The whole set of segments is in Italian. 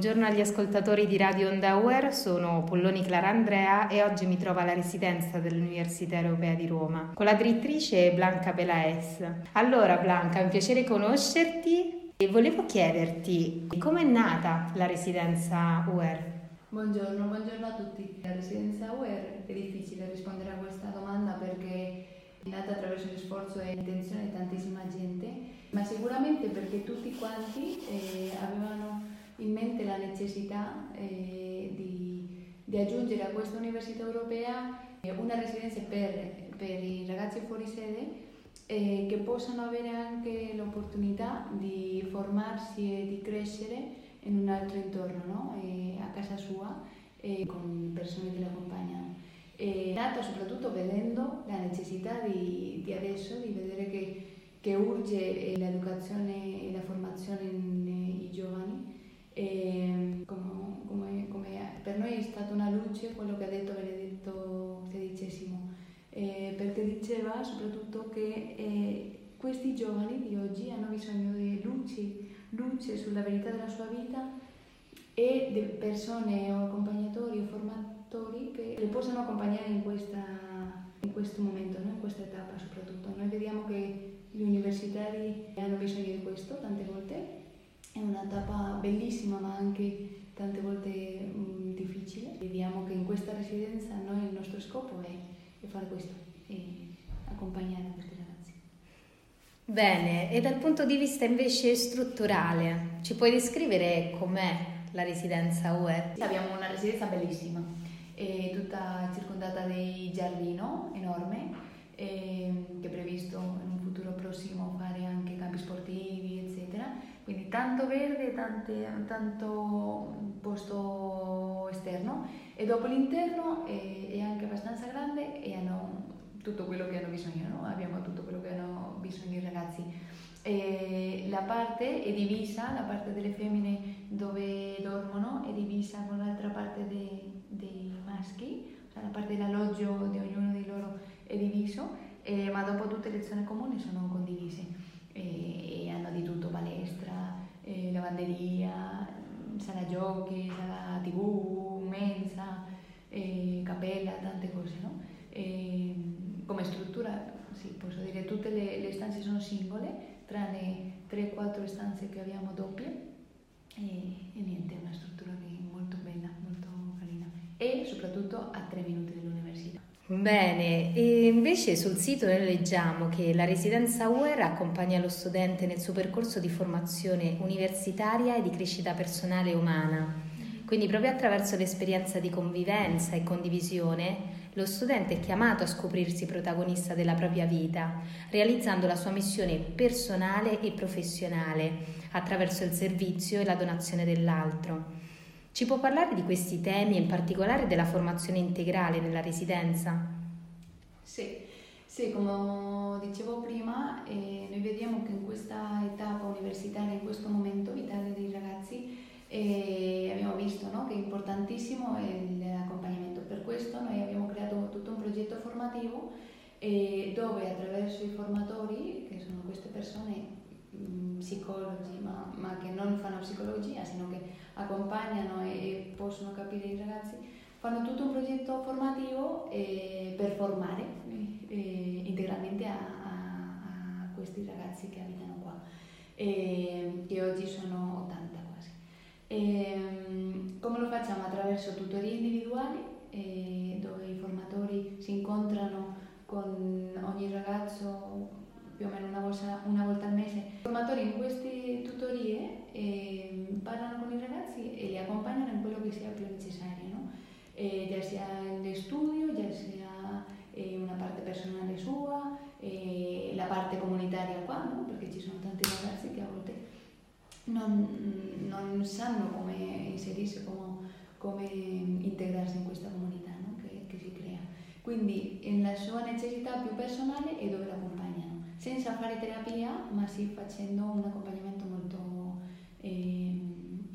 Buongiorno agli ascoltatori di Radio Onda Hour, sono Polloni Clara Andrea e oggi mi trovo alla residenza dell'Università Europea di Roma con la direttrice Blanca Pelaes. Allora Blanca, è un piacere conoscerti e volevo chiederti come è nata la residenza UR? Buongiorno, buongiorno a tutti. La residenza UR è difficile rispondere a questa domanda perché è nata attraverso lo sforzo e l'intenzione di tantissima gente, ma sicuramente perché tutti quanti eh, avevano in mente la necessità eh, di, di, aggiungere a questa università europea eh, una residenza per, per i ragazzi fuori sede eh, che possano avere anche l'opportunità di formarsi e di crescere in un altro intorno, no? a casa sua, con persone che la accompagnano. È nata soprattutto vedendo la necessità di, di adesso, di vedere che, che urge l'educazione e la formazione nei giovani e come, come, come per noi è stata una luce quello che ha detto Benedetto XVI, eh, perché diceva soprattutto che eh, questi giovani di oggi hanno bisogno di luci, luce sulla verità della sua vita e di persone o accompagnatori o formatori che le possano accompagnare in, questa, in questo momento, no? in questa tappa soprattutto. Noi vediamo che gli universitari hanno bisogno di questo tante volte bellissima ma anche tante volte mh, difficile. Vediamo che in questa residenza noi il nostro scopo è, è fare questo, è accompagnare questi ragazzi. Bene, e dal punto di vista invece strutturale, ci puoi descrivere com'è la residenza UE? Abbiamo una residenza bellissima, è tutta circondata di giardino enorme, che è previsto in un futuro prossimo fare anche campi sportivi, eccetera quindi tanto verde, tante, tanto posto esterno e dopo l'interno è, è, anche abbastanza grande e hanno tutto quello che hanno bisogno, no? abbiamo tutto quello che hanno bisogno i ragazzi. E la parte è divisa, la parte delle femmine dove dormono è divisa con l'altra parte dei, dei maschi, cioè la parte dell'alloggio di ognuno di loro è diviso, eh, ma dopo tutte le zone comuni sono condivise e, e hanno di tutto, palestra, eh, lavanderia, sala giochi, sala tv, mensa, eh, cappella, tante cose, no? E, come struttura, sì, posso dire, tutte le, le stanze sono singole, tranne 3-4 stanze che abbiamo doppie e, e niente, è una struttura molto bella, molto carina e soprattutto a 3 minuti dell'università. Bene, e invece sul sito noi leggiamo che la residenza UER accompagna lo studente nel suo percorso di formazione universitaria e di crescita personale e umana. Quindi proprio attraverso l'esperienza di convivenza e condivisione lo studente è chiamato a scoprirsi protagonista della propria vita, realizzando la sua missione personale e professionale attraverso il servizio e la donazione dell'altro. Ci può parlare di questi temi e in particolare della formazione integrale nella residenza? Sì, sì come dicevo prima, eh, noi vediamo che in questa etapa universitaria, in questo momento vitale dei ragazzi, eh, abbiamo visto no, che è importantissimo l'accompagnamento. Per questo noi abbiamo creato tutto un progetto formativo eh, dove attraverso i formatori, che sono queste persone Mm, psicologi, ma, ma, che non fanno psicologia, sino che accompagnano e, e, possono capire i ragazzi, fanno tutto un progetto formativo eh, per formare eh, integralmente a, a, a, questi ragazzi che abitano qua, eh, che oggi sono 80 quasi. Ehm, come lo facciamo? Attraverso tutorie individuali, eh, dove i formatori si incontrano con ogni ragazzo più o meno una volta, una volta al mese. I formatori in queste tutorie eh, parlano con i ragazzi e li accompagnano in quello che sia più necessario, no? eh, già sia in studio, già sia eh, una parte personale sua, eh, la parte comunitaria qua, no? perché ci sono tanti ragazzi che a volte non, non sanno come inserirsi, come, come integrarsi in questa comunità no? che, che si crea. Quindi la sua necessità più personale è dove l'accompagnano senza fare terapia, ma sì facendo un accompagnamento molto eh,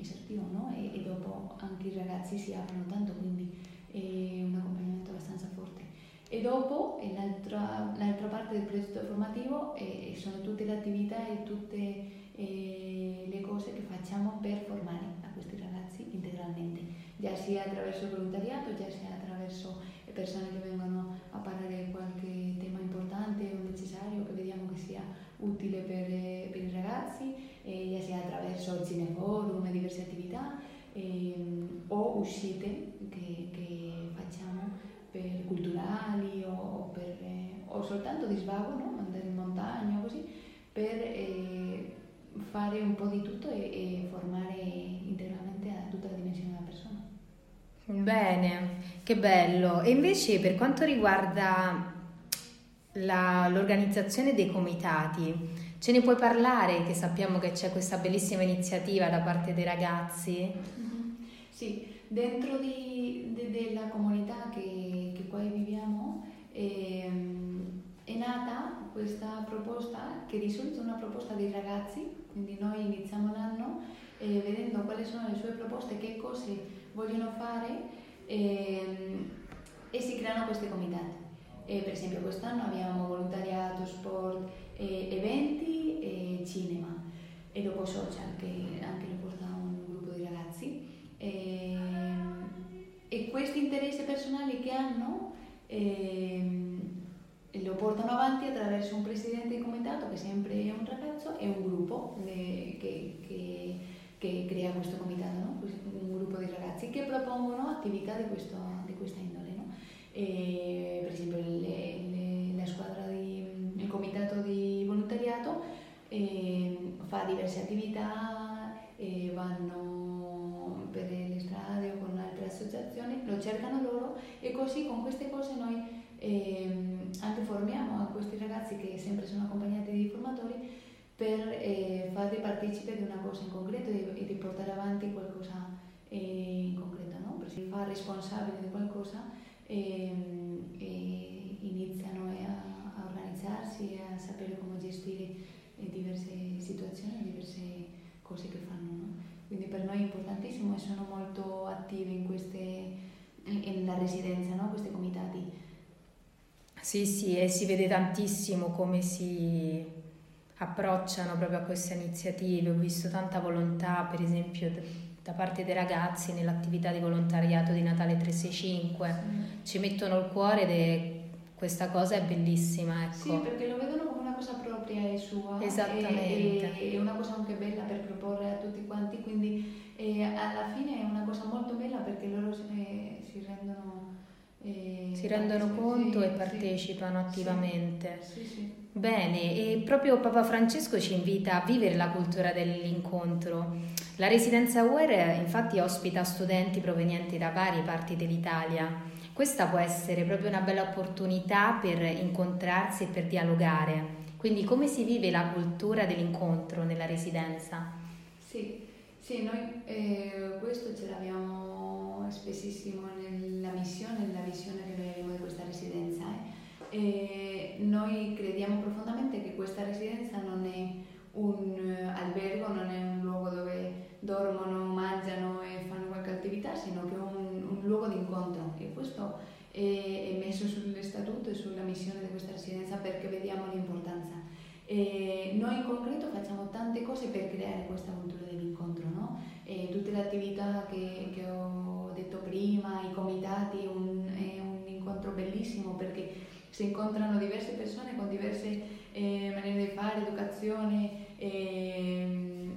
esaustivo, no? e, e, dopo anche i ragazzi si aprono tanto, quindi è un accompagnamento abbastanza forte. E dopo l'altra, l'altra parte del progetto formativo eh, sono tutte le attività e tutte eh, le cose che facciamo per formare a questi ragazzi integralmente, già sia attraverso il volontariato, già sia attraverso persone che vengono a parlare di qualche tema importante o necessario che vediamo che sia utile per, per i ragazzi, eh, già sia attraverso il cineforum e diverse attività eh, o uscite che, che, facciamo per culturali o, per, eh, o soltanto di svago, no? andare in montagna così, per eh, fare un po' di tutto e, e formare integralmente tutta la dimensione della persona. Bene, che bello. E invece per quanto riguarda la, l'organizzazione dei comitati, ce ne puoi parlare che sappiamo che c'è questa bellissima iniziativa da parte dei ragazzi? Mm-hmm. Sì, dentro di, de, della comunità che, che qua viviamo eh, è nata questa proposta che di solito è una proposta dei ragazzi, quindi noi iniziamo l'anno eh, vedendo quali sono le sue proposte, che cose vogliono fare ehm, e si creano questi comitati. Eh, per esempio quest'anno abbiamo volontariato, sport, eh, eventi e cinema e dopo social che anche lo porta un gruppo di ragazzi. Eh, e questi interessi personali che hanno ehm, lo portano avanti attraverso un presidente di comitato che sempre è un ragazzo e un gruppo che, che che crea questo comitato, no? un gruppo di ragazzi che propongono attività di, questo, di questa indole. No? E, per esempio le, volontariato eh, fa diverse attività, eh, vanno per le strade o con altre associazioni, lo cercano loro e così con queste cose noi eh, anche formiamo a questi ragazzi che sempre sono accompagnati di formatori per eh, farli partecipe di una cosa in concreto e di portare avanti qualcosa in concreto, no? per far responsabili di qualcosa e, e iniziano a, a, organizzarsi e a sapere come gestire diverse situazioni, diverse cose che fanno. No? Quindi per noi è importantissimo e sono molto attivi in queste nella residenza, no? questi comitati. Sì, sì, e si vede tantissimo come si approcciano proprio a queste iniziative. Ho visto tanta volontà, per esempio, da parte dei ragazzi nell'attività di volontariato di Natale 365. Mm. Ci mettono il cuore ed è, questa cosa è bellissima. Ecco. Sì, perché lo vedono una cosa propria e sua. Esattamente. È una cosa anche bella per proporre a tutti quanti, quindi eh, alla fine è una cosa molto bella perché loro eh, si rendono... Eh, si rendono conto sì, e partecipano sì, attivamente. Sì. Bene, e proprio Papa Francesco ci invita a vivere la cultura dell'incontro. La residenza UER infatti ospita studenti provenienti da varie parti dell'Italia. Questa può essere proprio una bella opportunità per incontrarsi e per dialogare. Quindi come si vive la cultura dell'incontro nella residenza? Sì, sì noi eh, questo ce l'abbiamo spessissimo nella missione, nella visione che noi abbiamo di questa residenza. Eh e noi crediamo profondamente che questa residenza non è un eh, albergo, non è un luogo dove dormono, mangiano e fanno qualche attività, sino che è un, un luogo di incontro e questo è, messo sullo statuto e sulla missione di questa residenza perché vediamo l'importanza. E noi in concreto facciamo tante cose per creare questa cultura dell'incontro, no? tutte le attività che, che, ho detto prima, i comitati, un, è un incontro bellissimo perché si incontrano diverse persone con diverse eh, maniere di fare, educazione, eh,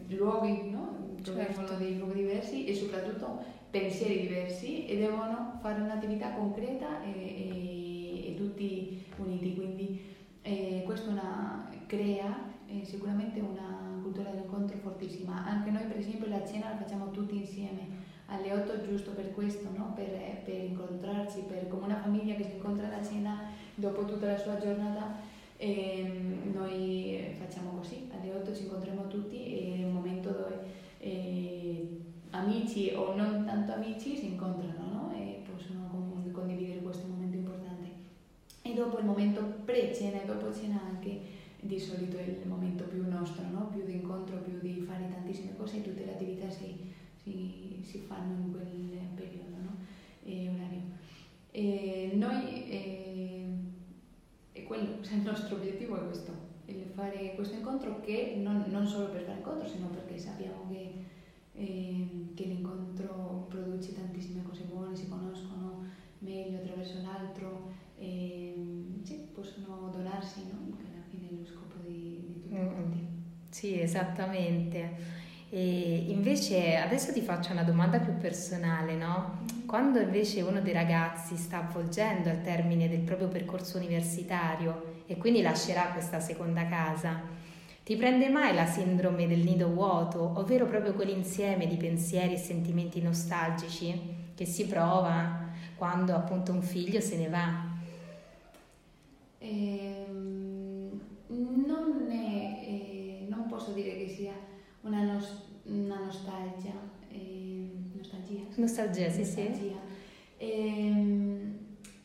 luoghi, no? certo. dei luoghi diversi e soprattutto pensieri diversi e devono fare un'attività concreta e, e, e tutti uniti. Quindi eh, questo una, crea eh, sicuramente una cultura dell'incontro fortissima. Anche noi per esempio la cena la facciamo tutti insieme alle 8 giusto per questo, no? per, per, incontrarci, per, come una famiglia che si incontra alla cena dopo tutta la sua giornata. Ehm, noi facciamo così, alle 8 ci incontriamo tutti e è un momento dove eh, amici o non tanto amici si incontrano no? e possono condividere questo momento importante. E dopo il momento pre-cena e dopo cena anche di solito è il momento più nostro, no? più di incontro, più di fare tantissime cose e tutte le attività si, si, si fanno in quel periodo no? e orario. E noi, eh, è quello, cioè il nostro obiettivo è questo, il fare questo incontro che non, non, solo per fare incontro, sino perché sappiamo che eh, che l'incontro produce tantissime cose buone, si conoscono meglio attraverso l'altro e sì, possono donarsi, no? che alla fine è lo scopo di, di tutti mm. quanti. Sì, esattamente. E invece adesso ti faccio una domanda più personale, no? Quando invece uno dei ragazzi sta avvolgendo al termine del proprio percorso universitario e quindi lascerà questa seconda casa, ti prende mai la sindrome del nido vuoto, ovvero proprio quell'insieme di pensieri e sentimenti nostalgici che si prova quando appunto un figlio se ne va? Ehm, una, nos- una nostalgia. Eh, nostalgia? Nostalgia, sì, nostalgia. sì. Eh,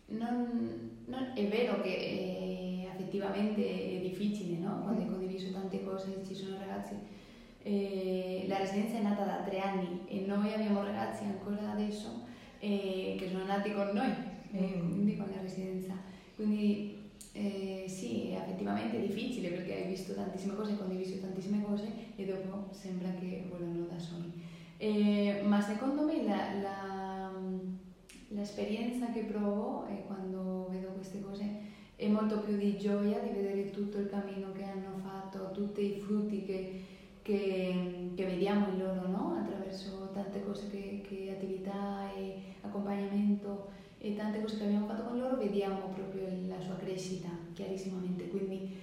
non, non, è vero che eh, effettivamente è difficile, no? Quando hai condiviso tante cose, ci sono ragazzi. Eh, la residenza è nata da tre anni e noi abbiamo ragazzi ancora adesso eh, che sono nati con noi, mm. quindi con la residenza. Quindi eh, sì, effettivamente è difficile perché hai visto tantissime cose, hai condiviso tantissime cose e dopo sembra che volano da soli. Eh, ma secondo me la, la, l'esperienza che provo è quando vedo queste cose è molto più di gioia di vedere tutto il cammino che hanno fatto, tutti i frutti che, che, che vediamo in loro no? attraverso tante cose che, che attività e accompagnamento e tante cose che abbiamo fatto con loro vediamo proprio la sua crescita chiarissimamente, quindi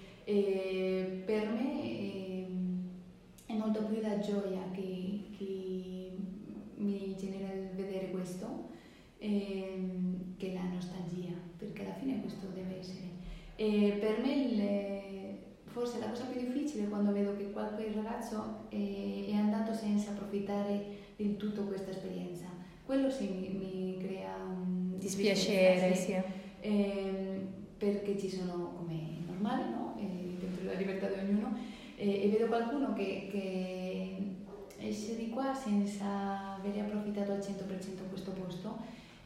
dispiacere, sì. Eh, perché ci sono, come è normale, no? eh, dentro la libertà di ognuno, eh, e vedo qualcuno che, che, esce di qua senza aver approfittato al 100% questo posto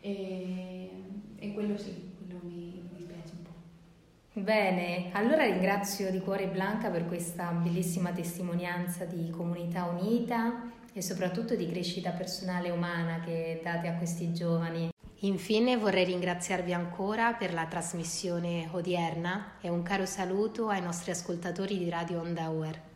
e, e quello sì, quello mi, mi dispiace un po'. Bene, allora ringrazio di cuore Blanca per questa bellissima testimonianza di comunità unita e soprattutto di crescita personale e umana che date a questi giovani. Infine vorrei ringraziarvi ancora per la trasmissione odierna e un caro saluto ai nostri ascoltatori di Radio Onda Hour.